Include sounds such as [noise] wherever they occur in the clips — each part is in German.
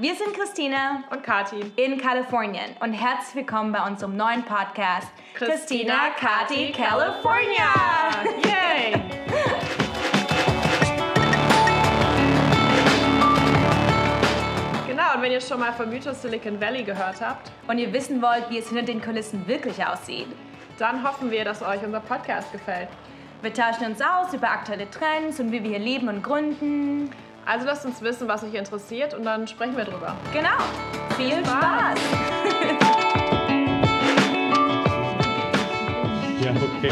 Wir sind Christina und Kati in Kalifornien und herzlich willkommen bei unserem neuen Podcast Christina, Kati, California. Yay! Genau, und wenn ihr schon mal vom Mythos Silicon Valley gehört habt und ihr wissen wollt, wie es hinter den Kulissen wirklich aussieht, dann hoffen wir, dass euch unser Podcast gefällt. Wir tauschen uns aus über aktuelle Trends und wie wir hier leben und gründen. Also lasst uns wissen, was euch interessiert und dann sprechen wir drüber. Genau. Viel Spaß. ja, okay.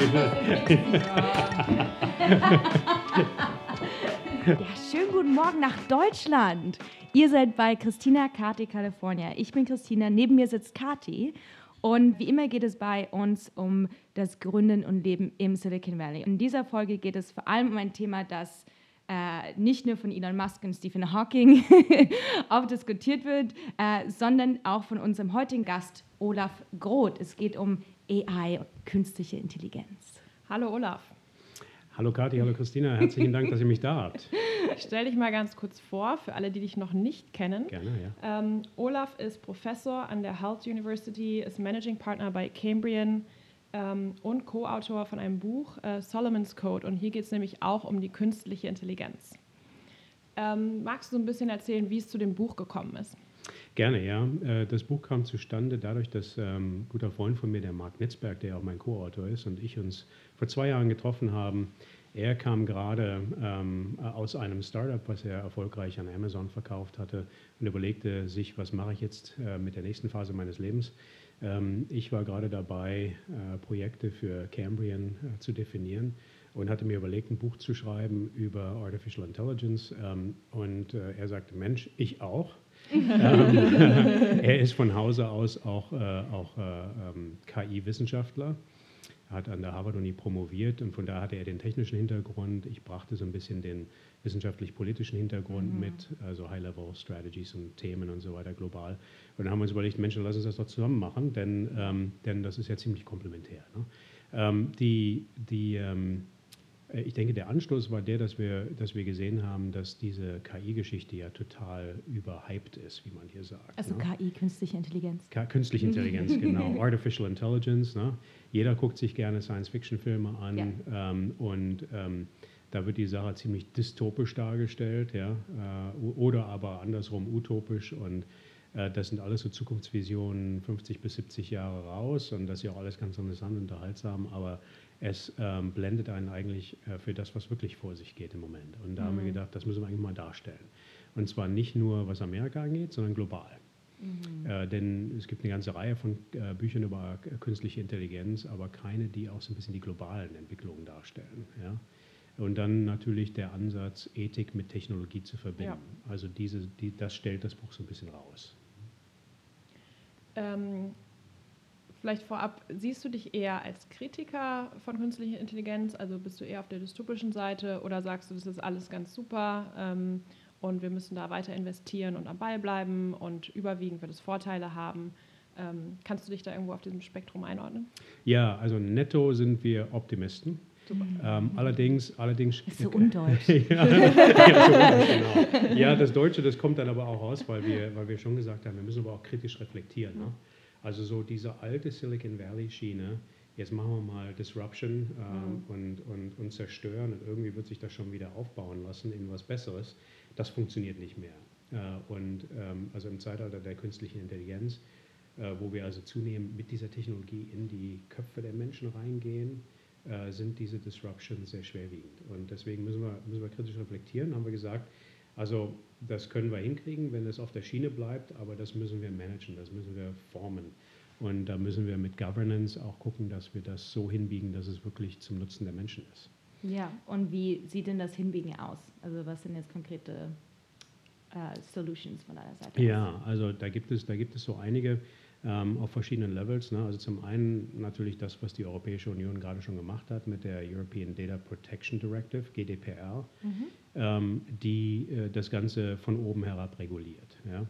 ja, schönen guten Morgen nach Deutschland. Ihr seid bei Christina Kati California. Ich bin Christina, neben mir sitzt Kati und wie immer geht es bei uns um das Gründen und Leben im Silicon Valley. In dieser Folge geht es vor allem um ein Thema, das äh, nicht nur von Elon Musk und Stephen Hawking [laughs] oft diskutiert wird, äh, sondern auch von unserem heutigen Gast Olaf Groth. Es geht um AI und künstliche Intelligenz. Hallo Olaf. Hallo Kathi, hallo Christina, herzlichen Dank, dass ihr mich da habt. Ich stelle dich mal ganz kurz vor, für alle, die dich noch nicht kennen. Gerne, ja. Ähm, Olaf ist Professor an der Health University, ist Managing Partner bei Cambrian ähm, und Co-Autor von einem Buch, äh, Solomon's Code. Und hier geht es nämlich auch um die künstliche Intelligenz. Ähm, magst du so ein bisschen erzählen, wie es zu dem Buch gekommen ist? Gerne, ja. Äh, das Buch kam zustande dadurch, dass ähm, ein guter Freund von mir, der Marc Netzberg, der auch mein Co-Autor ist, und ich uns vor zwei Jahren getroffen haben. Er kam gerade ähm, aus einem Startup, was er erfolgreich an Amazon verkauft hatte und überlegte sich, was mache ich jetzt äh, mit der nächsten Phase meines Lebens. Ähm, ich war gerade dabei, äh, Projekte für Cambrian äh, zu definieren und hatte mir überlegt, ein Buch zu schreiben über Artificial Intelligence. Ähm, und äh, er sagte, Mensch, ich auch. [laughs] ähm, [laughs] er ist von Hause aus auch, auch äh, hat an der Harvard-Uni promoviert und von da hatte er den technischen Hintergrund. Ich brachte so ein bisschen den wissenschaftlich-politischen Hintergrund mhm. mit, also High-Level-Strategies und Themen und so weiter global. Und dann haben wir uns überlegt, Menschen, lass uns das doch zusammen machen, denn, ähm, denn das ist ja ziemlich komplementär. Ne? Ähm, die, die ähm, äh, ich denke, der Anstoß war der, dass wir, dass wir gesehen haben, dass diese KI-Geschichte ja total überhyped ist, wie man hier sagt. Also ne? KI, künstliche Intelligenz. K künstliche Intelligenz, [laughs] genau. Artificial Intelligence. Ne? Jeder guckt sich gerne Science-Fiction-Filme an ja. ähm, und ähm, da wird die Sache ziemlich dystopisch dargestellt, ja? Äh, oder aber andersrum utopisch und äh, das sind alles so Zukunftsvisionen 50 bis 70 Jahre raus und das ist ja auch alles ganz interessant und unterhaltsam, aber es ähm, blendet einen eigentlich äh, für das, was wirklich vor sich geht im Moment. Und da mhm. haben wir mhm. gedacht, das müssen wir eigentlich mal darstellen. Und zwar nicht nur, was Amerika angeht, sondern global. Mhm. Äh, denn es gibt eine ganze Reihe von äh, Büchern über künstliche Intelligenz, aber keine, die auch so ein bisschen die globalen Entwicklungen darstellen. Ja? Und dann natürlich der Ansatz, Ethik mit Technologie zu verbinden. Ja. Also diese, die, das stellt das Buch so ein bisschen raus. Ähm, Vielleicht vorab, siehst du dich eher als Kritiker von künstlicher Intelligenz? Also bist du eher auf der dystopischen Seite oder sagst du, das ist alles ganz super ähm, und wir müssen da weiter investieren und am Ball bleiben und überwiegend wird es Vorteile haben? Ähm, kannst du dich da irgendwo auf diesem Spektrum einordnen? Ja, also netto sind wir Optimisten. Ähm, allerdings, allerdings. Das ist so undeutsch. [laughs] ja, ja, so undeutsch, genau. ja, das Deutsche, das kommt dann aber auch raus, weil wir, weil wir schon gesagt haben, wir müssen aber auch kritisch reflektieren. Ne? Also so diese alte Silicon Valley-Schiene, jetzt machen wir mal Disruption ähm, mhm. und, und, und zerstören und irgendwie wird sich das schon wieder aufbauen lassen in was Besseres, das funktioniert nicht mehr. Äh, und ähm, also im Zeitalter der künstlichen Intelligenz, äh, wo wir also zunehmend mit dieser Technologie in die Köpfe der Menschen reingehen, äh, sind diese Disruptions sehr schwerwiegend. Und deswegen müssen wir, müssen wir kritisch reflektieren, haben wir gesagt, also das können wir hinkriegen, wenn es auf der Schiene bleibt, aber das müssen wir managen, das müssen wir formen. Und da müssen wir mit Governance auch gucken, dass wir das so hinbiegen, dass es wirklich zum Nutzen der Menschen ist. Ja, und wie sieht denn das Hinbiegen aus? Also was sind jetzt konkrete äh, Solutions von deiner Seite? Ja, also da gibt es, da gibt es so einige ähm, auf verschiedenen Levels. Ne? Also zum einen natürlich das, was die Europäische Union gerade schon gemacht hat mit der European Data Protection Directive, GDPR, mhm. ähm, die äh, das Ganze von oben herab reguliert. Ja?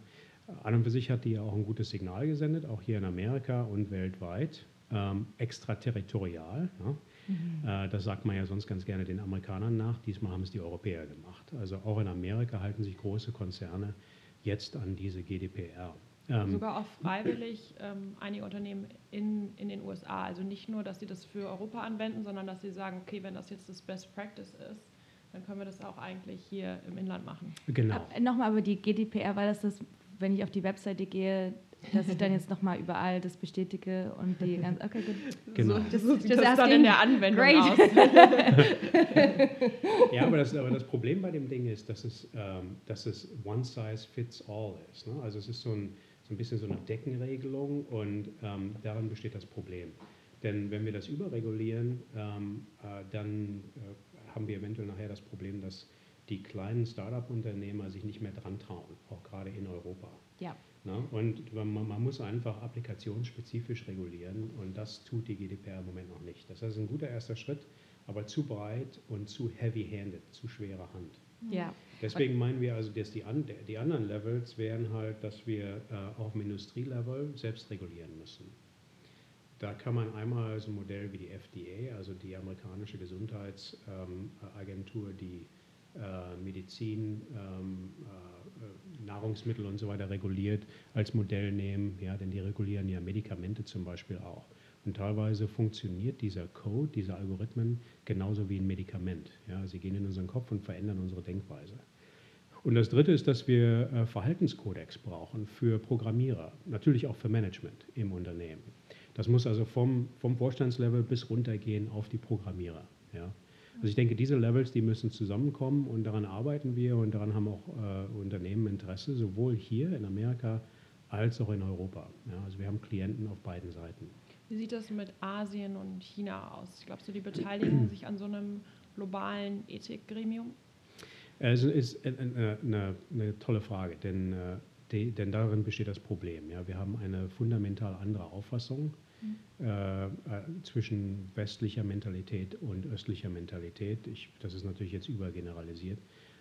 An und für sich hat die auch ein gutes Signal gesendet, auch hier in Amerika und weltweit, ähm, extraterritorial. Ne? Mhm. Äh, das sagt man ja sonst ganz gerne den Amerikanern nach. Diesmal haben es die Europäer gemacht. Also auch in Amerika halten sich große Konzerne jetzt an diese GDPR. Ähm, Sogar auch freiwillig ähm, einige Unternehmen in, in den USA. Also nicht nur, dass sie das für Europa anwenden, sondern dass sie sagen, okay, wenn das jetzt das Best Practice ist, dann können wir das auch eigentlich hier im Inland machen. Genau. Nochmal aber die GDPR, weil das das, wenn ich auf die Webseite gehe, dass ich dann jetzt nochmal überall das bestätige und die [laughs] ganz, okay, gut. Genau. So, das, sieht das, das dann in der Anwendung Great. aus. [laughs] ja, aber das, aber das Problem bei dem Ding ist, dass es, ähm, dass es one size fits all ist. Ne? Also es ist so ein, so ein bisschen so eine Deckenregelung und ähm, daran besteht das Problem. Denn wenn wir das überregulieren, ähm, äh, dann äh, haben wir eventuell nachher das Problem, dass die kleinen Start-up-Unternehmer sich nicht mehr dran trauen, auch gerade in Europa. Ja. Na, und man, man, muss einfach applikationsspezifisch regulieren und das tut die GDPR im Moment noch nicht. Das ist ein guter erster Schritt, aber zu breit und zu heavy-handed, zu schwere Hand. Ja. Deswegen meinen wir also, dass die, an, die anderen Levels wären halt, dass wir äh, auf dem Industrielevel selbst regulieren müssen. Da kann man einmal so ein Modell wie die FDA, also die amerikanische Gesundheitsagentur, ähm, die äh, Medizin, ähm, äh, Nahrungsmittel und so weiter reguliert, als Modell nehmen. Ja, denn die regulieren ja Medikamente zum Beispiel auch. Und teilweise funktioniert dieser Code, diese Algorithmen genauso wie ein Medikament. Ja, sie gehen in unseren Kopf und verändern unsere Denkweise. Und das Dritte ist, dass wir äh, Verhaltenskodex brauchen für Programmierer, natürlich auch für Management im Unternehmen. Das muss also vom, vom Vorstandslevel bis runtergehen auf die Programmierer. Ja. Also ich denke, diese Levels, die müssen zusammenkommen und daran arbeiten wir und daran haben auch äh, Unternehmen Interesse, sowohl hier in Amerika als auch in Europa. Ja, also wir haben Klienten auf beiden Seiten. Wie sieht das mit Asien und China aus? Glaubst du, die beteiligen sich an so einem globalen Ethikgremium? Es ist eine, eine, eine tolle Frage, denn, äh, die, denn darin besteht das Problem. Ja? Wir haben eine fundamental andere Auffassung mhm. äh, äh, zwischen westlicher Mentalität und östlicher Mentalität. Ich, das ist natürlich jetzt übergeneralisiert.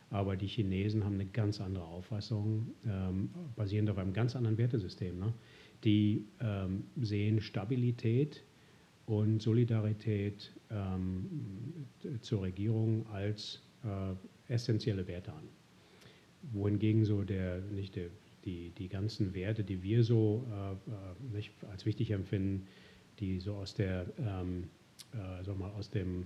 Aber die Chinesen haben eine ganz andere Auffassung, ähm, basierend auf einem ganz anderen Wertesystem. Ne? Die ähm, sehen Stabilität und Solidarität ähm, zur Regierung als äh, essentielle Werte an. Wohingegen so der, nicht der, die, die ganzen Werte, die wir so äh, äh als wichtig empfinden, die so aus der, ähm, äh, mal, aus dem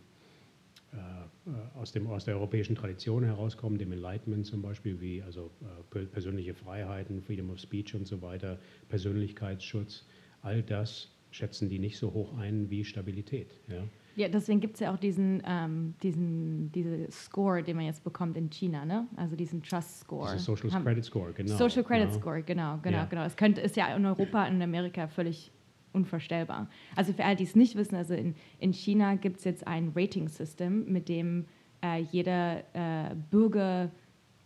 aus, dem, aus der europäischen Tradition herauskommen, dem Enlightenment zum Beispiel, wie also äh, persönliche Freiheiten, Freedom of Speech und so weiter, Persönlichkeitsschutz, all das schätzen die nicht so hoch ein wie Stabilität. Ja, ja deswegen gibt es ja auch diesen, ähm, diesen diese Score, den man jetzt bekommt in China, ne? also diesen Trust Score. Social Credit Score, genau. Social Credit genau. Score, genau, genau, ja. genau. Es könnte, ist ja in Europa und in Amerika völlig unvorstellbar. Also für alle, die es nicht wissen, also in, in China gibt es jetzt ein Rating-System, mit dem äh, jeder äh, Bürger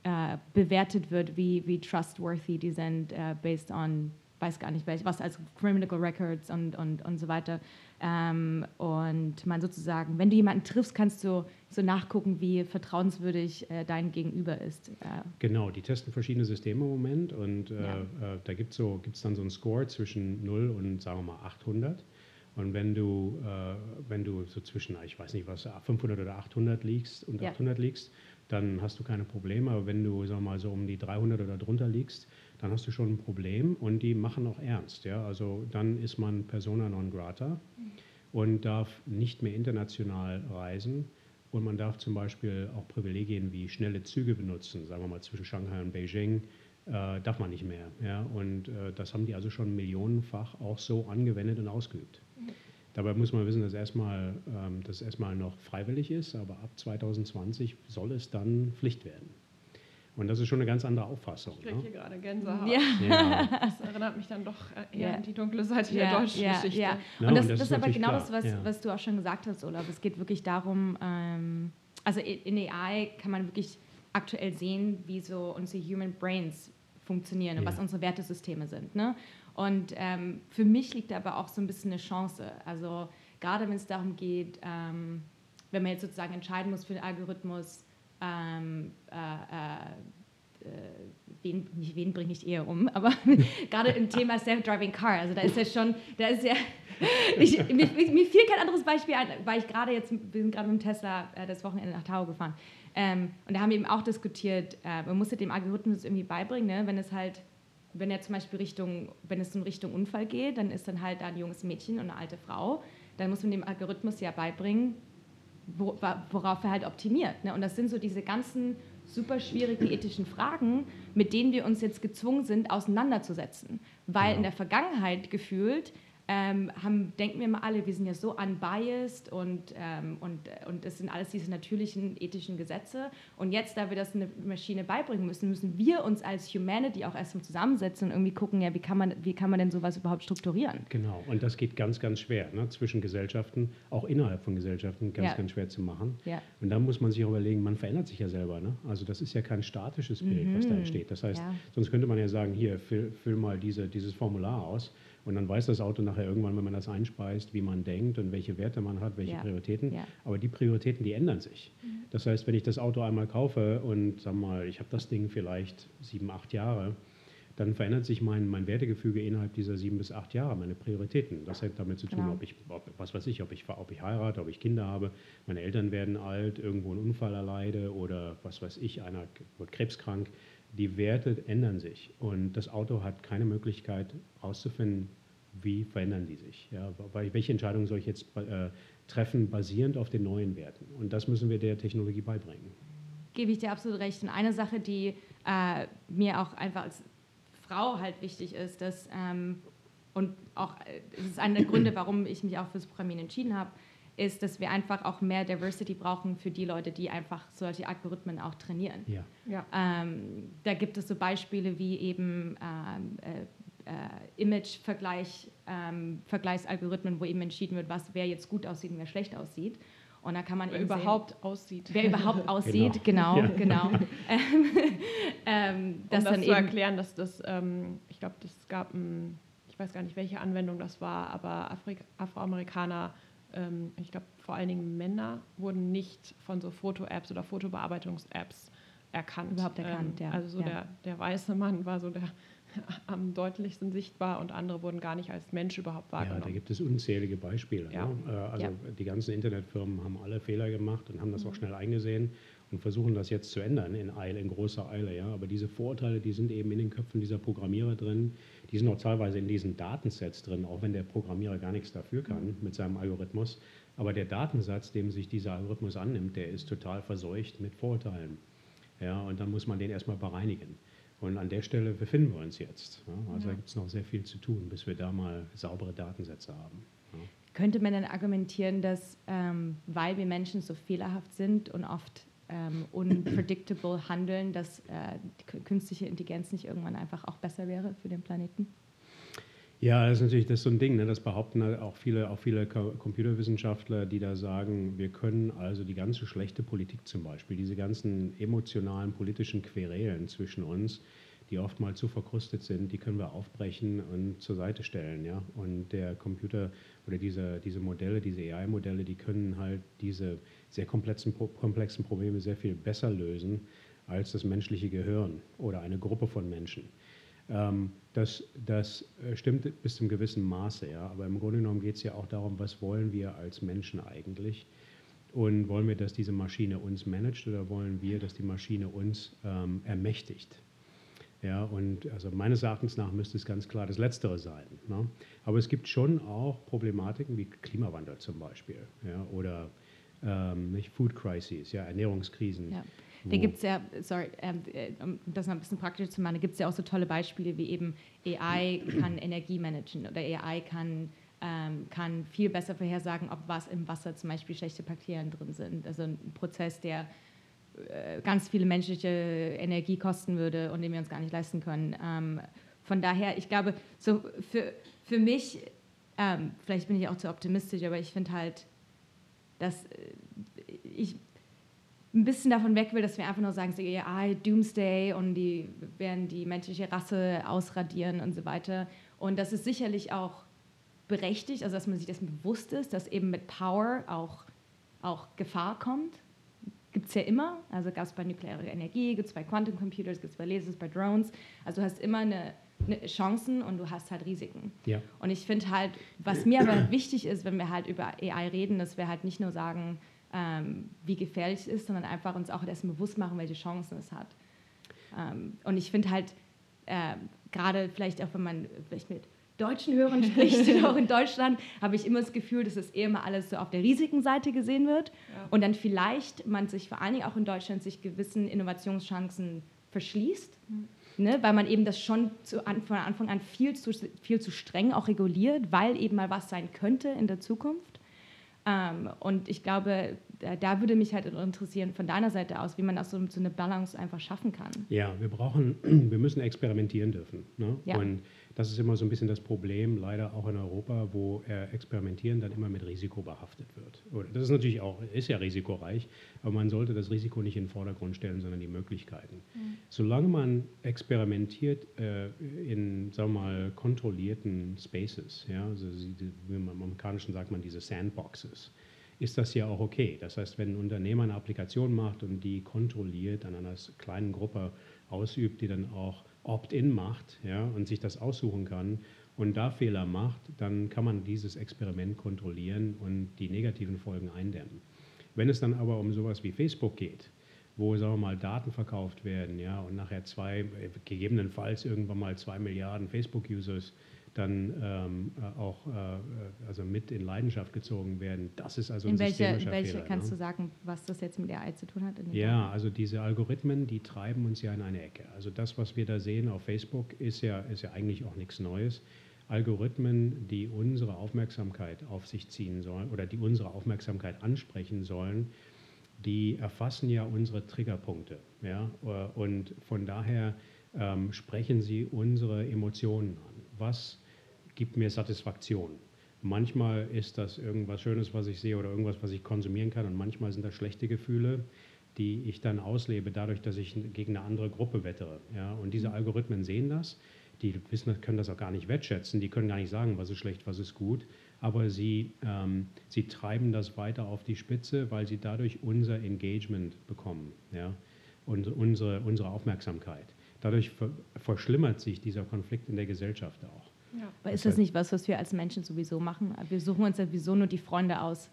äh, bewertet wird, wie, wie trustworthy die sind, äh, based on weiß gar nicht, was als Criminal Records und, und, und so weiter. Ähm, und man sozusagen, wenn du jemanden triffst, kannst du so nachgucken, wie vertrauenswürdig äh, dein Gegenüber ist. Äh. Genau, die testen verschiedene Systeme im Moment und äh, ja. Äh, da gibt es so, dann so einen Score zwischen 0 und sagen wir mal 800. Und wenn du, äh, wenn du so zwischen, ich weiß nicht was, 500 oder 800 liegst und ja. 800 liegst, dann hast du keine Probleme. Aber wenn du, sagen wir mal, so um die 300 oder drunter liegst, dann hast du schon ein Problem und die machen auch ernst. Ja? Also dann ist man persona non grata und darf nicht mehr international reisen. Und man darf zum Beispiel auch Privilegien wie schnelle Züge benutzen, sagen wir mal zwischen Shanghai und Beijing, äh, darf man nicht mehr. Ja? Und äh, das haben die also schon millionenfach auch so angewendet und ausgeübt. Dabei muss man wissen, dass erstmal, ähm, das erstmal noch freiwillig ist, aber ab 2020 soll es dann Pflicht werden. Und das ist schon eine ganz andere Auffassung. Ich kriege ne? hier gerade Gänsehaut. Ja. ja. Das erinnert mich dann doch eher ja. an die dunkle Seite ja. der deutschen ja. Geschichte. Ja. Und, no, das, und das, das, ist aber genau klar. das, was, was, du auch schon gesagt hast, Olaf. Es geht wirklich darum, ähm, also in AI kann man wirklich aktuell sehen, wie so unsere Human Brains funktionieren und was unsere Wertesysteme sind. Ne? Und ähm, für mich liegt da aber auch so ein bisschen eine Chance. Also gerade wenn es darum geht, ähm, wenn man jetzt sozusagen entscheiden muss für den Algorithmus, ähm, äh, äh, wen, nicht wen bringe ich eher um, aber [laughs] gerade im Thema Self-Driving Car, also da ist ja schon, da ist ja, [laughs] ich, mir, mir, fiel kein anderes Beispiel ein, weil ich gerade jetzt, wir sind gerade mit dem Tesla äh, das Wochenende nach Tau gefahren ähm, und da haben wir eben auch diskutiert, äh, man muss ja dem Algorithmus irgendwie beibringen, ne? wenn es halt wenn er zum Beispiel Richtung, wenn es in Richtung Unfall geht, dann ist dann halt da ein junges Mädchen und eine alte Frau. Dann muss man dem Algorithmus ja beibringen, worauf er halt optimiert. Ne? Und das sind so diese ganzen super schwierigen ethischen Fragen, mit denen wir uns jetzt gezwungen sind, auseinanderzusetzen. Weil ja. in der Vergangenheit gefühlt ähm, haben, denken wir mal alle, wir sind ja so unbiased und, ähm, und, und es sind alles diese natürlichen ethischen Gesetze. Und jetzt, da wir das eine Maschine beibringen müssen, müssen wir uns als Humanity auch erstmal zusammensetzen und irgendwie gucken, ja, wie kann man, wie kann man denn sowas überhaupt strukturieren? Genau, und das geht ganz, ganz schwer ne? zwischen Gesellschaften, auch innerhalb von Gesellschaften, ganz, ja. ganz schwer zu machen. Ja. Und da muss man sich auch überlegen, man verändert sich ja selber. Ne? Also das ist ja kein statisches Bild, mhm. was da mhm. entsteht. Das heißt, ja. sonst könnte man ja sagen, hier, füll, füll mal diese, dieses Formular aus und dann weiß das Auto nachher irgendwann, wenn man das einspeist, wie man denkt und welche Werte man hat, welche ja. Prioritäten. Ja. Aber die Prioritäten, die ändern sich. Mhm. Das heißt, wenn ich das Auto einmal kaufe und sag mal, ich habe das Ding vielleicht sieben, acht Jahre, dann verändert sich mein, mein Wertegefüge innerhalb dieser sieben bis acht Jahre, meine Prioritäten. Das hat damit zu tun, genau. ob ich, ob, was weiß ich, ob ich, ob ich heirate, ob ich Kinder habe, meine Eltern werden alt, irgendwo einen Unfall erleide oder was weiß ich, einer wird krebskrank die Werte ändern sich und das Auto hat keine Möglichkeit herauszufinden, wie verändern die sich. Ja, welche Entscheidungen soll ich jetzt äh, treffen, basierend auf den neuen Werten? Und das müssen wir der Technologie beibringen. Gebe ich dir absolut recht. Und eine Sache, die äh, mir auch einfach als Frau halt wichtig ist, dass, ähm, und auch, äh, das ist einer der Gründe, warum ich mich auch fürs Programmieren entschieden habe, ist, dass wir einfach auch mehr Diversity brauchen für die Leute, die einfach solche Algorithmen auch trainieren. Ja. ja. Ähm, da gibt es so Beispiele wie eben ähm, äh, äh, Image-Vergleich, ähm, Vergleichsalgorithmen, wo eben entschieden wird, was wer jetzt gut aussieht und wer schlecht aussieht. Und da kann man wer überhaupt sehen, aussieht. Wer überhaupt [laughs] aussieht, genau, genau. Ja. genau. [laughs] ähm, das um das zu erklären, dass das, ähm, ich glaube, das gab ein, ich weiß gar nicht, welche Anwendung das war, aber Afri Afroamerikaner ähm, ich glaube vor allen Dingen Männer, wurden nicht von so Foto-Apps oder Fotobewarbeitungs-Apps erkannt. Überhaupt erkannt, ähm, ja. Also so ja. Der, der weiße Mann war so der [laughs] am deutlichsten sichtbar und andere wurden gar nicht als Mensch überhaupt wahrgenommen. Ja, da gibt es unzählige Beispiele. Ja. Ne? Äh, also ja. die ganzen Internetfirmen haben alle Fehler gemacht und haben das mhm. auch schnell eingesehen und versuchen das jetzt zu ändern in Eile, in großer Eile. Ja? Aber diese Vorurteile, die sind eben in den Köpfen dieser Programmierer drin, die sind auch teilweise in diesen Datensets drin, auch wenn der Programmierer gar nichts dafür kann mit seinem Algorithmus. Aber der Datensatz, dem sich dieser Algorithmus annimmt, der ist total verseucht mit Vorurteilen. Ja, und dann muss man den erstmal bereinigen. Und an der Stelle befinden wir uns jetzt. Ja? Also ja. da gibt es noch sehr viel zu tun, bis wir da mal saubere Datensätze haben. Ja? Könnte man dann argumentieren, dass ähm, weil wir Menschen so fehlerhaft sind und oft ähm, unpredictable handeln, dass äh, künstliche Intelligenz nicht irgendwann einfach auch besser wäre für den Planeten? Ja, das ist natürlich das ist so ein Ding. Ne? Das behaupten halt auch viele, auch viele Computerwissenschaftler, die da sagen, wir können also die ganze schlechte Politik zum Beispiel, diese ganzen emotionalen politischen Querelen zwischen uns, die oftmals zu verkrustet sind, die können wir aufbrechen und zur Seite stellen. Ja? Und der Computer oder diese, diese Modelle, diese AI-Modelle, die können halt diese sehr komplexen, komplexen Probleme sehr viel besser lösen als das menschliche Gehirn oder eine Gruppe von Menschen. Ähm, das, das äh, stimmt bis zum gewissen Maße, ja. Aber im Grunde genommen geht es ja auch darum, was wollen wir als Menschen eigentlich? Und wollen wir, dass diese Maschine uns managt oder wollen wir, dass die Maschine uns ähm, ermächtigt? Ja, und also meines Erachtens nach müsste es ganz klar das Letztere sein. Ne? Aber es gibt schon auch Problematiken wie Klimawandel zum Beispiel ja, oder ähm, nicht Food Crises, ja, Ernährungskrisen. Ja. Da gibt es ja, sorry, ähm, äh, um das noch ein bisschen praktisch zu machen, da gibt es ja auch so tolle Beispiele wie eben AI kann [clears throat] Energie managen oder AI kann, ähm, kann viel besser vorhersagen, ob was im Wasser zum Beispiel schlechte Bakterien drin sind. Also ein Prozess, der äh, ganz viele menschliche Energie kosten würde und den wir uns gar nicht leisten können. Ähm, von daher, ich glaube, so für, für mich, ähm, vielleicht bin ich auch zu optimistisch, aber ich finde halt, dass äh, ich ein bisschen davon weg will, dass wir einfach nur sagen, so, ja, Doomsday und die werden die menschliche Rasse ausradieren und so weiter. Und das ist sicherlich auch berechtigt, also dass man sich dessen bewusst ist, dass eben mit Power auch, auch Gefahr kommt gibt es ja immer. Also gab es bei nuklearer Energie, gibt es bei Quantum Computers, gibt es bei Lasers, bei Drones. Also du hast immer eine Chancen und du hast halt Risiken. Ja. Und ich finde halt, was mir aber [clears throat] wichtig ist, wenn wir halt über AI reden, dass wir halt nicht nur sagen, ähm, wie gefährlich es ist, sondern einfach uns auch erstmal bewusst machen, welche Chancen es hat. Ähm, und ich finde halt, äh, gerade vielleicht auch, wenn man vielleicht mit deutschen Hörern [laughs] spricht, auch in Deutschland, habe ich immer das Gefühl, dass es eher mal alles so auf der Risikenseite gesehen wird Ja. und dann vielleicht man sich vor allen Dingen auch in Deutschland sich gewissen Innovationschancen verschließt, ne, weil man eben das schon zu an, von Anfang an viel zu, viel zu streng auch reguliert, weil eben mal was sein könnte in der Zukunft. Ähm, und ich glaube, da, da würde mich halt interessieren von deiner Seite aus, wie man auch so, so eine Balance einfach schaffen kann. Ja, wir brauchen, [clears throat] wir müssen experimentieren dürfen. Ne? Ja. Und das ist immer so ein bisschen das Problem, leider auch in Europa, wo Experimentieren dann immer mit Risiko behaftet wird. Das ist natürlich auch, ist ja risikoreich, aber man sollte das Risiko nicht in den Vordergrund stellen, sondern die Möglichkeiten. Solange man experimentiert äh, in, sagen wir mal, kontrollierten Spaces, ja, also im Amerikanischen sagt man diese Sandboxes, ist das ja auch okay. Das heißt, wenn ein Unternehmer eine Applikation macht und die kontrolliert an einer kleinen Gruppe ausübt, die dann auch Opt-in macht ja, und sich das aussuchen kann und da Fehler macht, dann kann man dieses Experiment kontrollieren und die negativen Folgen eindämmen. Wenn es dann aber um sowas wie Facebook geht, wo, sagen wir mal, Daten verkauft werden, ja, und nachher zwei, äh, gegebenenfalls irgendwann mal zwei Milliarden Facebook-Users dann ähm, äh, auch äh, also mit in Leidenschaft gezogen werden, das ist also ein in welche, systemischer welche Fehler. kannst ne? du sagen, was das jetzt mit AI zu tun hat? Ja, also diese Algorithmen, die treiben uns ja in eine Ecke. Also das, was wir da sehen auf Facebook, ist ja, ist ja eigentlich auch nichts Neues. Algorithmen, die unsere Aufmerksamkeit auf sich ziehen sollen oder die unsere Aufmerksamkeit ansprechen sollen, die erfassen ja unsere Triggerpunkte. Ja? Äh, Und von daher ähm, sprechen sie unsere Emotionen an. Was gibt mir Satisfaktion? Manchmal ist das irgendwas Schönes, was ich sehe oder irgendwas, was ich konsumieren kann und manchmal sind das schlechte Gefühle, die ich dann auslebe dadurch, dass ich gegen eine andere Gruppe wettere. Ja? Und diese Algorithmen sehen das, die wissen, können das auch gar nicht wertschätzen, die können gar nicht sagen, was ist schlecht, was ist gut, aber sie, ähm, sie treiben das weiter auf die Spitze, weil sie dadurch unser Engagement bekommen ja? und unsere, unsere Aufmerksamkeit. Dadurch ver verschlimmert sich dieser Konflikt in der Gesellschaft auch. Ja. Aber ist das nicht was, was wir als Menschen sowieso machen? Wir suchen uns ja sowieso nur die Freunde aus,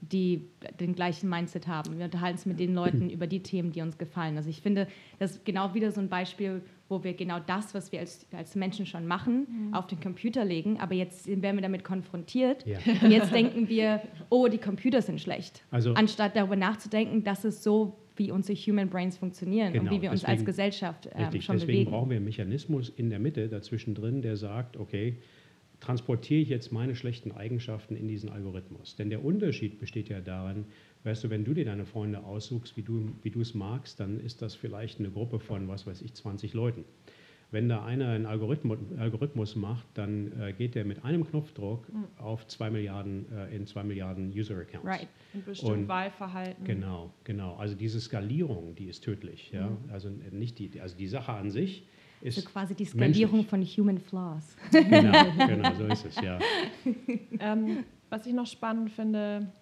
die den gleichen Mindset haben. Wir unterhalten uns mit den Leuten über die Themen, die uns gefallen. Also ich finde, das ist genau wieder so ein Beispiel, wo wir genau das, was wir als, als Menschen schon machen, auf den Computer legen. Aber jetzt werden wir damit konfrontiert. Ja. Und jetzt denken wir, oh, die Computer sind schlecht. Also- Anstatt darüber nachzudenken, dass es so, wie unsere Human Brains funktionieren und Genau, wie wir uns als deswegen- Gesellschaft ähm, Richtig, schon deswegen bewegen. brauchen wir einen Mechanismus in der Mitte dazwischen drin, der sagt, okay, transportiere ich jetzt meine schlechten Eigenschaften in diesen Algorithmus. Denn der Unterschied besteht ja darin, weißt du, wenn du dir deine Freunde aussuchst, wie du, wie du es magst, dann ist das vielleicht eine Gruppe von, was weiß ich, 20 Leuten. Wenn da einer einen Algorithmus, Algorithmus macht, dann äh, geht der mit einem Knopfdruck auf zwei Milliarden, äh, in zwei Milliarden User-Accounts. Right. Und bestimmt Und- Wahlverhalten. Genau, genau. Also diese Skalierung, die ist tödlich. Ja? Also nicht die, also die Sache an sich ist So quasi die Skalierung menschlich. von Human Flaws. Genau, [laughs] genau, so ist es, ja. Ähm, was ich noch spannend finde,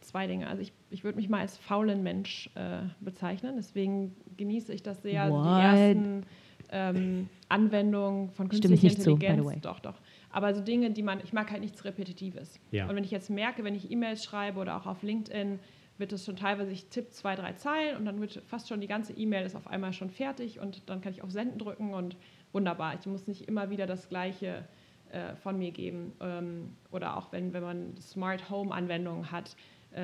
zwei Dinge. Also ich, ich würde mich mal als faulen Mensch äh, bezeichnen, deswegen genieße ich das sehr. What? Die ersten ähm, Anwendungen von künstlicher nicht zu, by the Intelligenz. way. Doch, doch. Aber so Dinge, die man, ich mag halt nichts Repetitives. Ja. Und wenn ich jetzt merke, wenn ich E-Mails schreibe oder auch auf LinkedIn, wird es schon teilweise, ich tippe zwei, drei Zeilen und dann wird fast schon die ganze E-Mail ist auf einmal schon fertig und dann kann ich auf Senden drücken und wunderbar. Ich muss nicht immer wieder das Gleiche äh, von mir geben. Ähm, oder auch wenn, wenn man Smart Home Anwendungen hat, äh,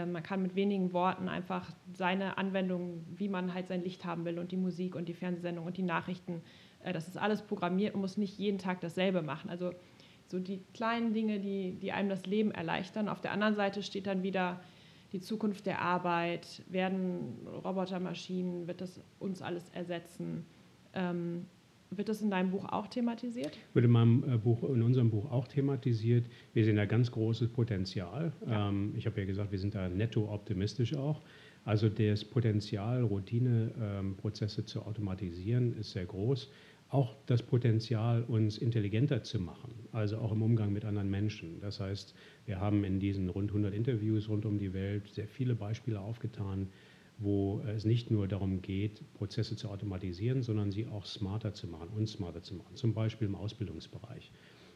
man kann mit wenigen Worten einfach seine Anwendung, wie man halt sein Licht haben will und die Musik und die Fernsehsendung und die Nachrichten, äh, das ist alles programmiert und muss nicht jeden Tag dasselbe machen. Also so die kleinen Dinge, die, die einem das Leben erleichtern. Auf der anderen Seite steht dann wieder die Zukunft der Arbeit. Werden Robotermaschinen, wird das uns alles ersetzen? Ähm, wird das in deinem Buch auch thematisiert? Wird in, meinem, äh, Buch, in unserem Buch auch thematisiert. Wir sehen da ganz großes Potenzial. Ja. Ähm, ich habe ja gesagt, wir sind da netto optimistisch auch. Also das Potenzial, Routineprozesse zu automatisieren, ist sehr groß. Auch das Potenzial, uns intelligenter zu machen, also auch im Umgang mit anderen Menschen. Das heißt, wir haben in diesen rund 100 Interviews rund um die Welt sehr viele Beispiele aufgetan, wo es nicht nur darum geht, Prozesse zu automatisieren, sondern sie auch smarter zu machen und smarter zu machen, zum Beispiel im Ausbildungsbereich.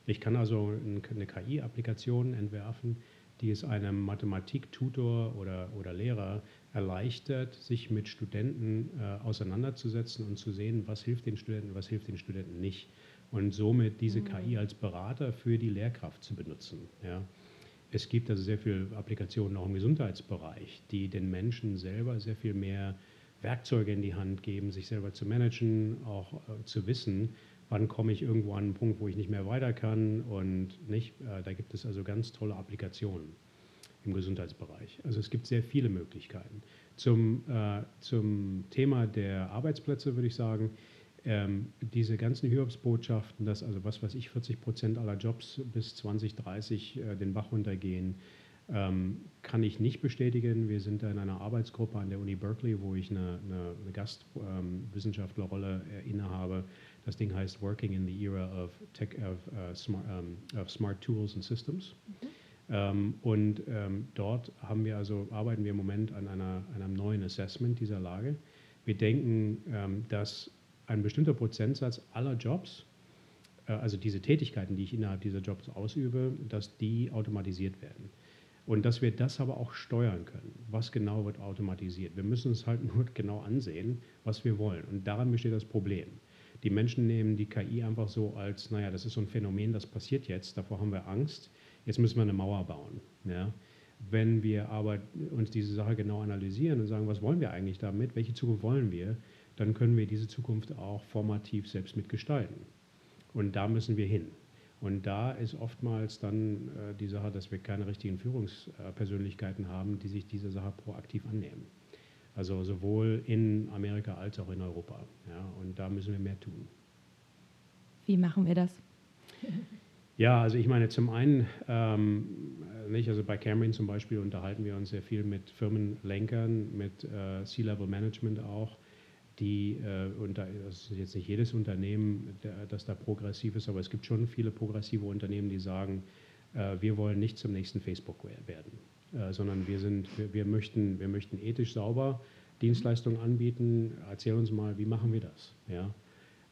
Ich kann also eine KI-Applikation entwerfen, die es einem Mathematiktutor oder, oder Lehrer erleichtert, sich mit Studenten äh, auseinanderzusetzen und zu sehen, was hilft den Studenten, was hilft den Studenten nicht. Und somit diese mhm. KI als Berater für die Lehrkraft zu benutzen. Ja. Es gibt also sehr viele Applikationen auch im Gesundheitsbereich, die den Menschen selber sehr viel mehr Werkzeuge in die Hand geben, sich selber zu managen, auch äh, zu wissen, wann komme ich irgendwo an einen Punkt, wo ich nicht mehr weiter kann und nicht. Äh, da gibt es also ganz tolle Applikationen im Gesundheitsbereich. Also es gibt sehr viele Möglichkeiten. Zum, äh, zum Thema der Arbeitsplätze würde ich sagen, ähm, diese ganzen Hiobsbotschaften, dass also was weiß ich, 40 Prozent aller Jobs bis 2030 äh, den Bach runtergehen, ähm, kann ich nicht bestätigen. Wir sind da in einer Arbeitsgruppe an der Uni Berkeley, wo ich eine, eine, eine Gastwissenschaftlerrolle ähm, innehabe. Das Ding heißt Working in the Era of, tech, of, uh, smart, um, of smart, Tools and Systems. Mhm. Ähm, und ähm, dort haben wir also, arbeiten wir im Moment an einer, einem neuen Assessment dieser Lage. Wir denken, ähm, dass ein bestimmter Prozentsatz aller Jobs, äh, also diese Tätigkeiten, die ich innerhalb dieser Jobs ausübe, dass die automatisiert werden. Und dass wir das aber auch steuern können. Was genau wird automatisiert? Wir müssen uns halt [laughs] nur genau ansehen, was wir wollen. Und daran besteht das Problem. Die Menschen nehmen die KI einfach so als, naja, das ist so ein Phänomen, das passiert jetzt, davor haben wir Angst, jetzt müssen wir eine Mauer bauen. Ja? Wenn wir aber uns diese Sache genau analysieren und sagen, was wollen wir eigentlich damit, welche Zukunft wollen wir, dann können wir diese Zukunft auch formativ selbst mitgestalten. Und da müssen wir hin. Und da ist oftmals dann äh, die Sache, dass wir keine richtigen Führungspersönlichkeiten haben, die sich dieser Sache proaktiv annehmen. Also sowohl in Amerika als auch in Europa. Ja, und da müssen wir mehr tun. Wie machen wir das? Ja, also ich meine, zum einen, ähm, nicht, also bei Cameron zum Beispiel unterhalten wir uns sehr viel mit Firmenlenkern, mit äh, C-Level-Management auch, die, äh, und da, das ist jetzt nicht jedes Unternehmen, das da progressiv ist, aber es gibt schon viele progressive Unternehmen, die sagen, äh, wir wollen nicht zum nächsten Facebook werden, äh, sondern wir, sind, wir, möchten, wir möchten ethisch sauber Dienstleistungen anbieten. Erzähl uns mal, wie machen wir das? Ja?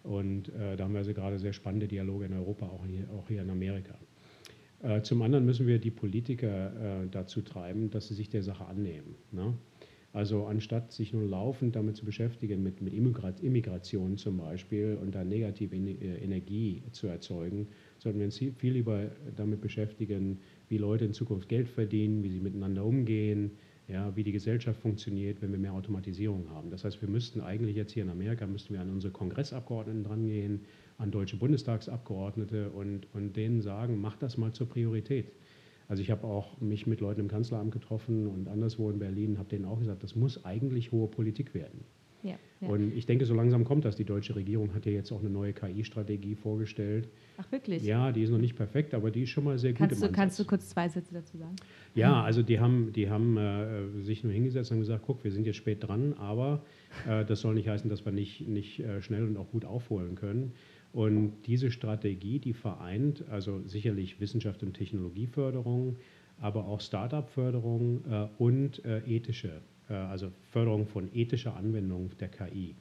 Und da haben wir also gerade sehr spannende Dialoge in Europa, auch hier, auch hier in Amerika. Zum anderen müssen wir die Politiker dazu treiben, dass sie sich der Sache annehmen. Ne? Also anstatt sich nur laufend damit zu beschäftigen, mit, mit Immigration zum Beispiel und da negative äh, Energie zu erzeugen, sollten wir uns viel lieber damit beschäftigen, wie Leute in Zukunft Geld verdienen, wie sie miteinander umgehen, ja, wie die Gesellschaft funktioniert, wenn wir mehr Automatisierung haben. Das heißt, wir müssten eigentlich jetzt hier in Amerika, müssten wir an unsere Kongressabgeordneten drangehen, an deutsche Bundestagsabgeordnete und, und denen sagen, macht das mal zur Priorität. Also ich habe auch mich mit Leuten im Kanzleramt getroffen und anderswo in Berlin, habe denen auch gesagt, das muss eigentlich hohe Politik werden. Ja, ja. Und ich denke, so langsam kommt das. Die deutsche Regierung hat ja jetzt auch eine neue KI-Strategie vorgestellt. Ach wirklich? Ja, die ist noch nicht perfekt, aber die ist schon mal sehr kannst gut. Du, kannst du kurz zwei Sätze dazu sagen? Ja, also die haben, die haben äh, sich nur hingesetzt und gesagt, guck, wir sind jetzt spät dran, aber äh, das soll nicht heißen, dass wir nicht, nicht äh, schnell und auch gut aufholen können. Und diese Strategie, die vereint also sicherlich Wissenschaft und Technologieförderung, aber auch Start-up-Förderung äh, und äh, ethische, äh, also Förderung von ethischer Anwendung der KI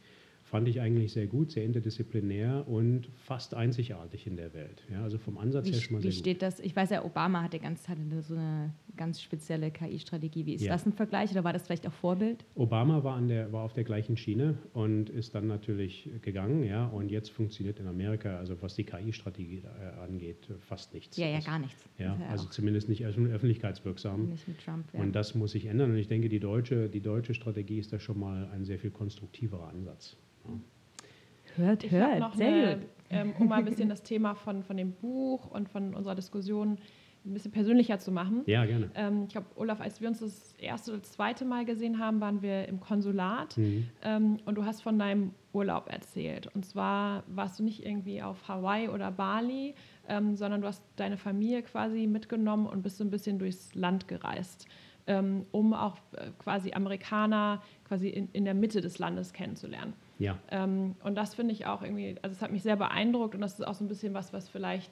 fand ich eigentlich sehr gut, sehr interdisziplinär und fast einzigartig in der Welt. Ja, also vom Ansatz wie, her schon mal Wie steht gut. das? Ich weiß ja, Obama hatte ganz hatte so eine ganz spezielle KI-Strategie. Wie ist ja. das ein Vergleich oder war das vielleicht auch Vorbild? Obama war, an der, war auf der gleichen Schiene und ist dann natürlich gegangen, ja, und jetzt funktioniert in Amerika, also was die KI-Strategie äh, angeht, fast nichts. Ja, ja, gar nichts. Ja, ja also zumindest nicht öffentlichkeitswirksam. Nicht mit Trump, ja. Und das muss sich ändern und ich denke, die deutsche, die deutsche Strategie ist da schon mal ein sehr viel konstruktiverer Ansatz. Hört, ich hört, sehr eine, gut. Ähm, um mal ein bisschen das Thema von, von dem Buch und von unserer Diskussion ein bisschen persönlicher zu machen. Ja, gerne. Ähm, ich glaube, Olaf, als wir uns das erste oder zweite Mal gesehen haben, waren wir im Konsulat mhm. ähm, und du hast von deinem Urlaub erzählt. Und zwar warst du nicht irgendwie auf Hawaii oder Bali, ähm, sondern du hast deine Familie quasi mitgenommen und bist so ein bisschen durchs Land gereist, ähm, um auch äh, quasi Amerikaner quasi in, in der Mitte des Landes kennenzulernen. Ja. Ähm, und das finde ich auch irgendwie, also es hat mich sehr beeindruckt und das ist auch so ein bisschen was, was vielleicht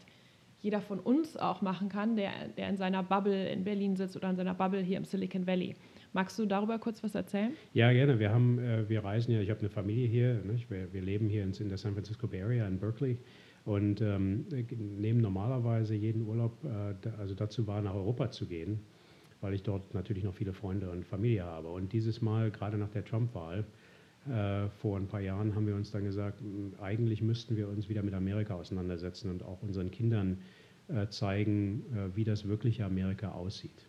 jeder von uns auch machen kann, der, der in seiner Bubble in Berlin sitzt oder in seiner Bubble hier im Silicon Valley. Magst du darüber kurz was erzählen? Ja, gerne. Wir, haben, äh, wir reisen ja, ich habe eine Familie hier, wir, wir, leben hier in, in, der San Francisco Bay Area in Berkeley und ähm, nehmen normalerweise jeden Urlaub, äh, also dazu war, nach Europa zu gehen, weil ich dort natürlich noch viele Freunde und Familie habe. Und dieses Mal, gerade nach der Trump-Wahl, äh, vor ein paar Jahren haben wir uns dann gesagt, eigentlich müssten wir uns wieder mit Amerika auseinandersetzen und auch unseren Kindern äh, zeigen, äh, wie das wirkliche Amerika aussieht.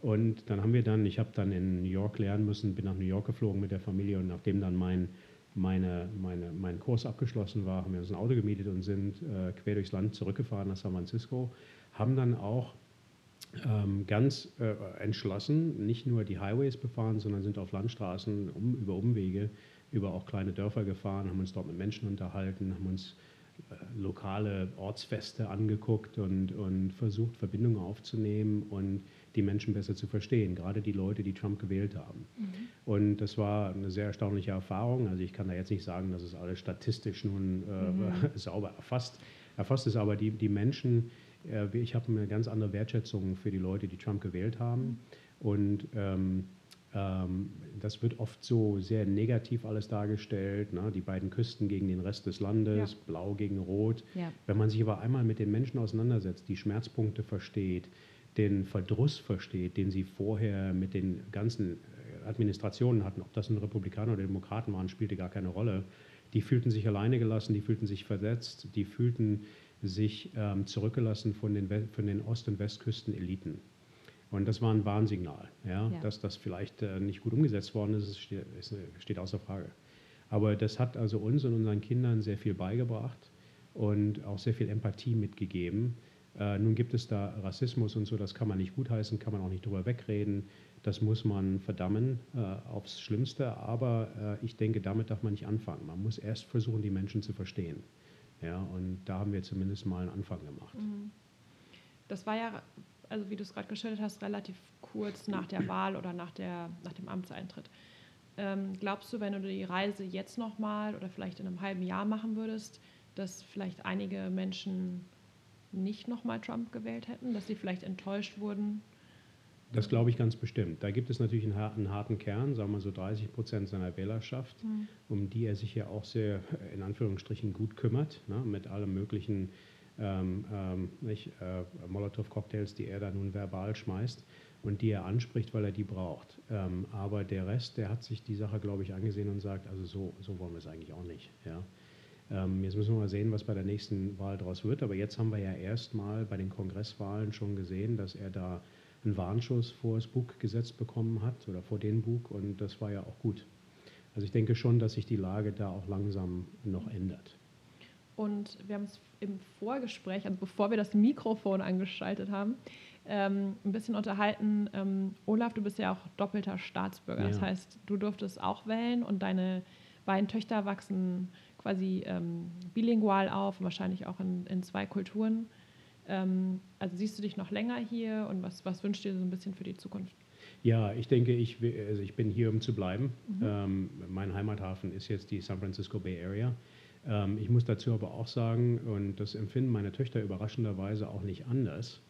Und dann haben wir dann, ich habe dann in New York lernen müssen, bin nach New York geflogen mit der Familie und nachdem dann mein, meine, meine, mein Kurs abgeschlossen war, haben wir uns ein Auto gemietet und sind äh, quer durchs Land zurückgefahren nach San Francisco, haben dann auch ähm, ganz äh, entschlossen nicht nur die Highways befahren, sondern sind auf Landstraßen um, über Umwege, über auch kleine Dörfer gefahren, haben uns dort mit Menschen unterhalten, haben uns äh, lokale Ortsfeste angeguckt und, und versucht, Verbindungen aufzunehmen und die Menschen besser zu verstehen, gerade die Leute, die Trump gewählt haben. Mhm. Und das war eine sehr erstaunliche Erfahrung. Also ich kann da jetzt nicht sagen, dass es alles statistisch nun äh, mhm. [laughs] sauber erfasst, erfasst ist, aber die, die Menschen, ich habe eine ganz andere Wertschätzung für die Leute, die Trump gewählt haben. Und ähm, ähm, das wird oft so sehr negativ alles dargestellt, ne? die beiden Küsten gegen den Rest des Landes, ja. blau gegen rot. Ja. Wenn man sich aber einmal mit den Menschen auseinandersetzt, die Schmerzpunkte versteht, den Verdruss versteht, den sie vorher mit den ganzen äh, Administrationen hatten, ob das nun Republikaner oder Demokraten waren, spielte gar keine Rolle. Die fühlten sich alleine gelassen, die fühlten sich versetzt, die fühlten sich ähm, zurückgelassen von den, von den Ost- und Westküsten-Eliten. Und das war ein Warnsignal. Ja? ja. Dass das vielleicht äh, nicht gut umgesetzt worden ist, steht, ist, steht außer Frage. Aber das hat also uns und unseren Kindern sehr viel beigebracht und auch sehr viel Empathie mitgegeben äh, nun gibt es da Rassismus und so, das kann man nicht gutheißen, kann man auch nicht drüber wegreden. Das muss man verdammen äh, aufs Schlimmste, aber äh, ich denke, damit darf man nicht anfangen. Man muss erst versuchen, die Menschen zu verstehen. Ja, und da haben wir zumindest mal einen Anfang gemacht. Mhm. Das war ja, also wie du es gerade geschildert hast, relativ kurz nach der Wahl oder nach, der, nach dem Amtseintritt. Ähm, glaubst du, wenn du die Reise jetzt nochmal oder vielleicht in einem halben Jahr machen würdest, dass vielleicht einige Menschen nicht nochmal Trump gewählt hätten, dass sie vielleicht enttäuscht wurden? Das glaube ich ganz bestimmt. Da gibt es natürlich einen harten, einen harten Kern, sagen wir so 30 Prozent seiner Wählerschaft, mhm. um die er sich ja auch sehr in Anführungsstrichen gut kümmert, ne, mit allem möglichen ähm, ähm, äh, Molotow-Cocktails, die er da nun verbal schmeißt und die er anspricht, weil er die braucht. Ähm, aber der Rest, der hat sich die Sache, glaube ich, angesehen und sagt, also so, so wollen wir es eigentlich auch nicht. Ja. Ähm, jetzt müssen wir mal sehen, was bei der nächsten Wahl daraus wird. Aber jetzt haben wir ja erstmal bei den Kongresswahlen schon gesehen, dass er da einen Warnschuss vor das Bug gesetzt bekommen hat oder vor den Bug und das war ja auch gut. Also ich denke schon, dass sich die Lage da auch langsam noch ändert. Und wir haben es im Vorgespräch, also bevor wir das Mikrofon angeschaltet haben, ähm, ein bisschen unterhalten. Ähm, Olaf, du bist ja auch doppelter Staatsbürger. Ja. Das heißt, du durftest auch wählen und deine beiden Töchter wachsen quasi ähm, bilingual auf, wahrscheinlich auch in, in zwei Kulturen. Ähm, also siehst du dich noch länger hier und was, was wünschst du dir so ein bisschen für die Zukunft? Ja, ich denke, ich, also ich bin hier, um zu bleiben. Mhm. Ähm, mein Heimathafen ist jetzt die San Francisco Bay Area. Ähm, ich muss dazu aber auch sagen, und das empfinden meine Töchter überraschenderweise auch nicht anders,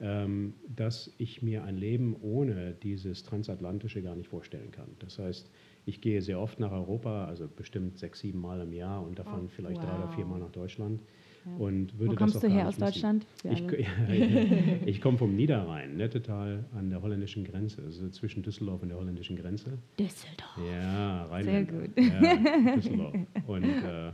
ähm, dass ich mir ein Leben ohne dieses Transatlantische gar nicht vorstellen kann. Das heißt, ich gehe sehr oft nach Europa, also bestimmt sechs, sieben Mal im Jahr und davon oh, vielleicht wow. drei oder vier Mal nach Deutschland. Ja. Und würde Wo kommst das du her aus Deutschland? Ich, [laughs] ich komme vom Niederrhein, Nettetal an der holländischen Grenze, also zwischen Düsseldorf und der holländischen Grenze. Düsseldorf. Ja, Rhein. Sehr gut. Ja, [laughs] Düsseldorf. Und äh,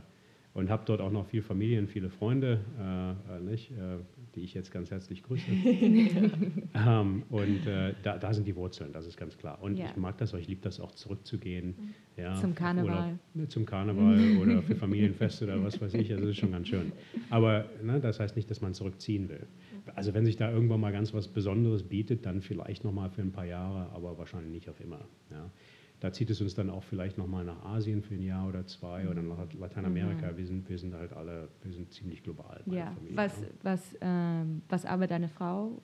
und habe dort auch noch viele Familien, viele Freunde, äh, äh, nicht, äh, die ich jetzt ganz herzlich grüße. [laughs] [laughs] ähm, und äh, da, da, sind die Wurzeln, das ist ganz klar. Und ja. ich mag das auch, ich liebe das auch zurückzugehen. Ja, zum Karneval. Oder, zum Karneval [laughs] oder für Familienfeste oder was weiß ich, also das ist schon ganz schön. Aber ne, das heißt nicht, dass man zurückziehen will. Also wenn sich da irgendwann mal ganz was Besonderes bietet, dann vielleicht nochmal für ein paar Jahre, aber wahrscheinlich nicht auf immer. Ja. Da zieht es uns dann auch vielleicht nochmal nach Asien für ein Jahr oder zwei oder nach Lateinamerika. Mhm. Wir, sind, wir sind halt alle, wir sind ziemlich global. Ja, was, was, ähm, was aber deine Frau?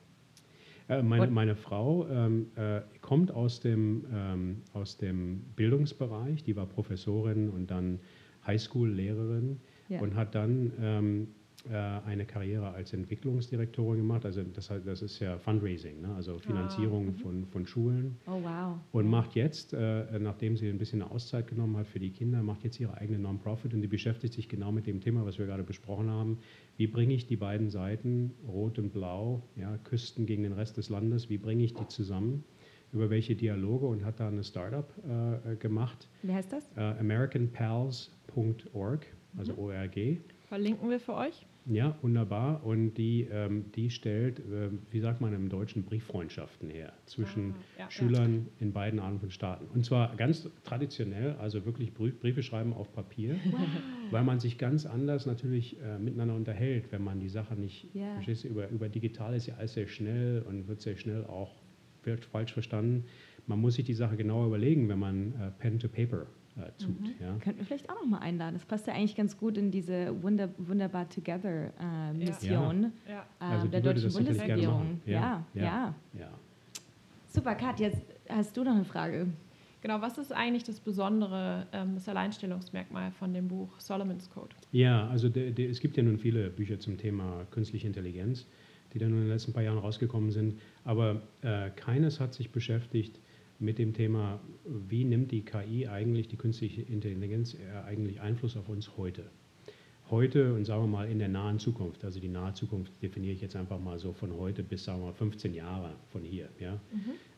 Äh, meine, meine, Frau ähm, äh, kommt aus dem, ähm, aus dem Bildungsbereich, die war Professorin und dann Highschool-Lehrerin ja. und hat dann ähm, äh, eine Karriere als Entwicklungsdirektorin gemacht. Also das, das ist ja Fundraising, ne? also Finanzierung Ah, von, von Schulen. Oh, wow. Und macht jetzt, äh, nachdem sie ein bisschen eine Auszeit genommen hat für die Kinder, macht jetzt ihre eigene Non-Profit und die beschäftigt sich genau mit dem Thema, was wir gerade besprochen haben. Wie bringe ich die beiden Seiten, Rot und Blau, ja, Küsten gegen den Rest des Landes, wie bringe ich die zusammen? Über welche Dialoge und hat da eine Startup äh, gemacht, Wie heißt das? äh, americanpals.org, also ORG. Verlinken wir für euch. Ja, wunderbar. Und die, ähm, die stellt, äh, wie sagt man im Deutschen, Brieffreundschaften her zwischen Ah, ja, ja. Schülern in beiden Arten von Staaten. Und zwar ganz traditionell, also wirklich Brief, Briefe schreiben auf Papier, weil man sich ganz anders natürlich äh, miteinander unterhält, wenn man die Sache nicht, Ja. verstehst du, über, über digital ist ja alles sehr schnell und wird sehr schnell auch falsch verstanden. Man muss sich die Sache genauer überlegen, wenn man äh, Pen to Paper äh, tut. Mhm. Ja. Könnten wir vielleicht auch noch mal einladen. Das passt ja eigentlich ganz gut in diese Wunder, Wunderbar Together äh, Mission Ja. äh, Also der deutschen Bundesregierung. Ja, Ja, ja. ja. ja. Super, Kat, jetzt hast du noch eine Frage. Genau, was ist eigentlich das Besondere, ähm, das Alleinstellungsmerkmal von dem Buch Solomon's Code? Ja, also der, der, es gibt ja nun viele Bücher zum Thema künstliche Intelligenz, die dann in den letzten paar Jahren rausgekommen sind. Aber äh, keines hat sich beschäftigt mit dem Thema, wie nimmt die KI eigentlich, die künstliche Intelligenz, äh, eigentlich Einfluss auf uns heute? Heute und sagen wir mal in der nahen Zukunft, also die nahe Zukunft definiere ich jetzt einfach mal so von heute bis sagen wir mal 15 Jahre von hier, ja,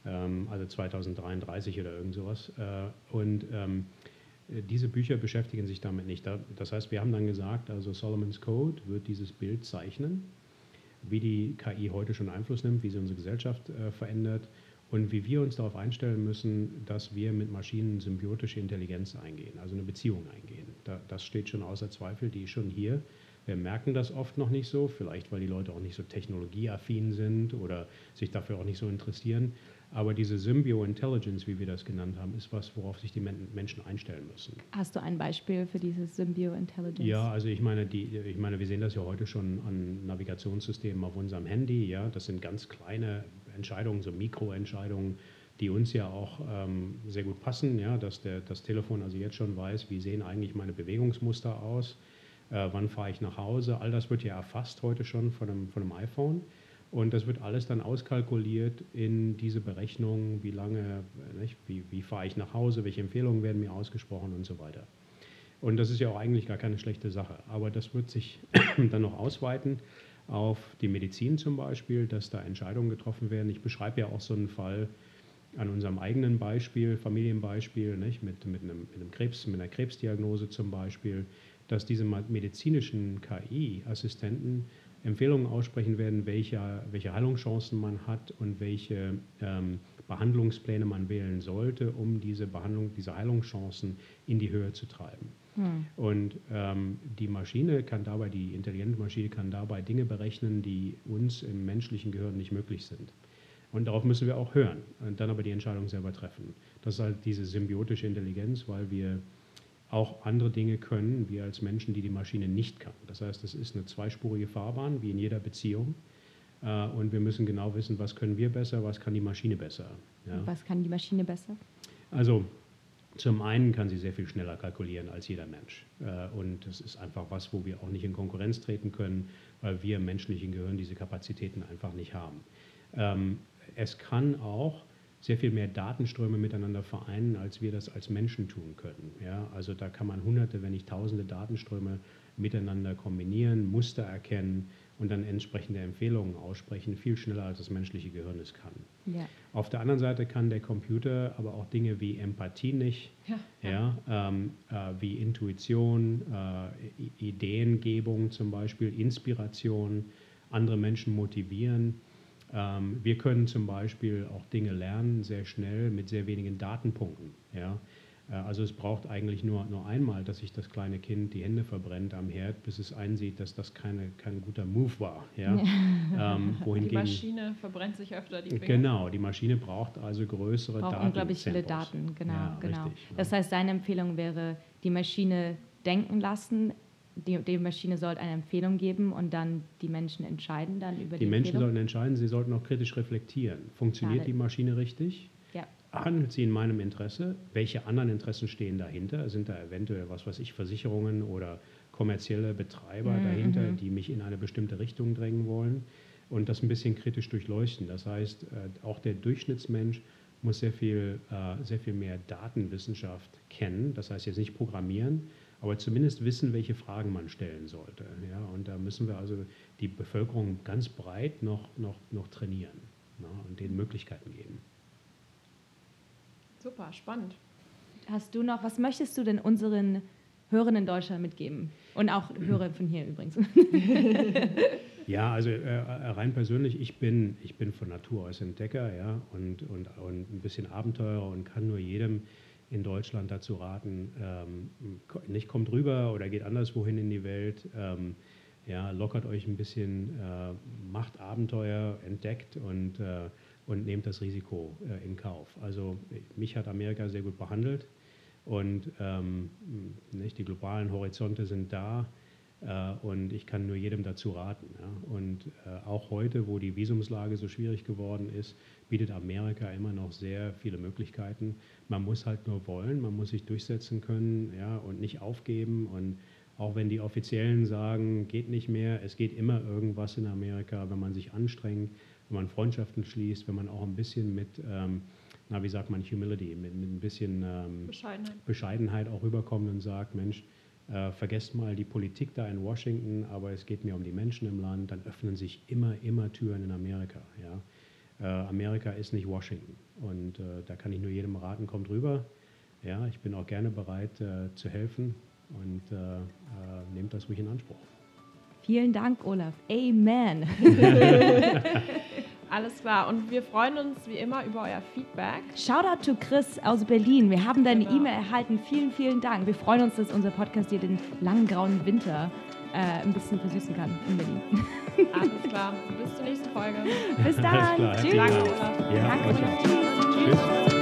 ähm, also 2033 oder irgend sowas. Äh, und ähm, äh, diese Bücher beschäftigen sich damit nicht. Da- Das heißt, wir haben dann gesagt, also Solomon's Code wird dieses Bild zeichnen, wie die KI heute schon Einfluss nimmt, wie sie unsere Gesellschaft äh, verändert und wie wir uns darauf einstellen müssen, dass wir mit Maschinen symbiotische Intelligenz eingehen, also eine Beziehung eingehen. Da, das steht schon außer Zweifel, die ist schon hier. Wir merken das oft noch nicht so, vielleicht weil die Leute auch nicht so technologieaffin sind oder sich dafür auch nicht so interessieren. Aber diese Symbio-Intelligence, wie wir das genannt haben, ist was, worauf sich die Men Menschen einstellen müssen. Hast du ein Beispiel für diese Symbio-Intelligence? Ja, also ich meine, die, ich meine, wir sehen das ja heute schon an Navigationssystemen auf unserem Handy. Ja, das sind ganz kleine Entscheidungen, so Mikroentscheidungen, die uns ja auch ähm, sehr gut passen. Ja, dass der, das Telefon also jetzt schon weiß, wie sehen eigentlich meine Bewegungsmuster aus, äh, wann fahre ich nach Hause. All das wird ja erfasst heute schon von einem, von einem iPhone. Und das wird alles dann auskalkuliert in diese Berechnung, wie lange, nicht, wie, wie fahre ich nach Hause, welche Empfehlungen werden mir ausgesprochen und so weiter. Und das ist ja auch eigentlich gar keine schlechte Sache. Aber das wird sich [clears throat] dann noch ausweiten auf die Medizin zum Beispiel, dass da Entscheidungen getroffen werden. Ich beschreibe ja auch so einen Fall an unserem eigenen Beispiel, Familienbeispiel, nicht? Mit, mit, einem, mit einem Krebs, mit einer Krebsdiagnose zum Beispiel, dass diese medizinischen KI-Assistenten Empfehlungen aussprechen werden, welche, welche Heilungschancen man hat und welche ähm, Behandlungspläne man wählen sollte, um diese Behandlung, diese Heilungschancen in die Höhe zu treiben. Hm. Und ähm, die Maschine kann dabei, die intelligente Maschine kann dabei Dinge berechnen, die uns im menschlichen Gehirn nicht möglich sind. Und darauf müssen wir auch hören und dann aber die Entscheidung selber treffen. Das ist halt diese symbiotische Intelligenz, weil wir auch andere Dinge können, wir als Menschen, die die Maschine nicht kann. Das heißt, es ist eine zweispurige Fahrbahn, wie in jeder Beziehung. Äh, und wir müssen genau wissen, was können wir besser, was kann die Maschine besser. Ja? Was kann die Maschine besser? Also zum einen kann sie sehr viel schneller kalkulieren als jeder Mensch. Äh, Und das ist einfach was, wo wir auch nicht in Konkurrenz treten können, weil wir im menschlichen Gehirn diese Kapazitäten einfach nicht haben. Ähm, Es kann auch sehr viel mehr Datenströme miteinander vereinen, als wir das als Menschen tun können. Ja, also da kann man hunderte, wenn nicht tausende Datenströme miteinander kombinieren, Muster erkennen und dann entsprechende Empfehlungen aussprechen, viel schneller als das menschliche Gehirn es kann. Ja. Auf der anderen Seite kann der Computer aber auch Dinge wie Empathie nicht, Ja, ja, ähm, äh, wie Intuition, äh, Ideengebung zum Beispiel, Inspiration, andere Menschen motivieren. Ähm, wir können zum Beispiel auch Dinge lernen, sehr schnell mit sehr wenigen Datenpunkten. Ja. Also es braucht eigentlich nur, nur einmal, dass sich das kleine Kind die Hände verbrennt am Herd, bis es einsieht, dass das keine, kein guter Move war. Ja. [laughs] Ähm, Die wohingegen, Maschine verbrennt sich öfter die Finger. Genau, die Maschine braucht also größere Braucht Daten. unglaublich viele Daten, genau, Ja, genau. richtig, ja. Das heißt, deine Empfehlung wäre, die Maschine denken lassen, die, die Maschine sollte eine Empfehlung geben und dann die Menschen entscheiden dann über die, Die Menschen Empfehlung. sollten entscheiden, sie sollten auch kritisch reflektieren. Funktioniert Schade. die Maschine richtig? Handelt sie in meinem Interesse? Welche anderen Interessen stehen dahinter? Sind da eventuell, was weiß ich, Versicherungen oder kommerzielle Betreiber mhm. dahinter, mhm. die mich in eine bestimmte Richtung drängen wollen? Und das ein bisschen kritisch durchleuchten. Das heißt, äh, auch der Durchschnittsmensch muss sehr viel, äh, sehr viel mehr Datenwissenschaft kennen. Das heißt jetzt nicht programmieren, aber zumindest wissen, welche Fragen man stellen sollte. Ja? Und da müssen wir also die Bevölkerung ganz breit noch, noch, noch trainieren na, und denen Möglichkeiten geben. Super, spannend. Hast du noch, was möchtest du denn unseren Hörern in Deutschland mitgeben? Und auch [clears throat] Hörer von hier übrigens. [laughs] ja, also äh, rein persönlich, ich bin, ich bin von Natur aus Entdecker ja, und, und, und ein bisschen Abenteurer und kann nur jedem in Deutschland dazu raten, ähm, nicht kommt rüber oder geht anderswohin in die Welt. Ähm, ja, lockert euch ein bisschen, äh, macht Abenteuer, entdeckt und, äh, und nehmt das Risiko äh, in Kauf. Also mich hat Amerika sehr gut behandelt und ähm, nicht, die globalen Horizonte sind da äh, und ich kann nur jedem dazu raten. Ja. Und äh, auch heute, wo die Visumslage so schwierig geworden ist, bietet Amerika immer noch sehr viele Möglichkeiten. Man muss halt nur wollen, man muss sich durchsetzen können ja, und nicht aufgeben und auch wenn die Offiziellen sagen, geht nicht mehr, es geht immer irgendwas in Amerika, wenn man sich anstrengt, wenn man Freundschaften schließt, wenn man auch ein bisschen mit, ähm, na wie sagt man, Humility, mit, mit ein bisschen ähm, Bescheidenheit. Bescheidenheit auch rüberkommt und sagt, Mensch, äh, vergesst mal die Politik da in Washington, aber es geht mir um die Menschen im Land, dann öffnen sich immer, immer Türen in Amerika. Ja? Äh, Amerika ist nicht Washington und äh, da kann ich nur jedem raten, kommt rüber. Ja, ich bin auch gerne bereit äh, zu helfen und äh, äh, nehmt das ruhig in Anspruch. Vielen Dank, Olaf. Amen. [laughs] Alles klar. Und wir freuen uns wie immer über euer Feedback. Shoutout to Chris aus Berlin. Wir haben deine genau. E-Mail erhalten. Vielen, vielen Dank. Wir freuen uns, dass unser Podcast dir den langen grauen Winter äh, ein bisschen versüßen kann in Berlin. Alles klar. [laughs] Bis zur nächsten Folge. Bis dann. Tschüss. Danke, Olaf. Ja, Danke, Olaf. Tschüss. Tschüss.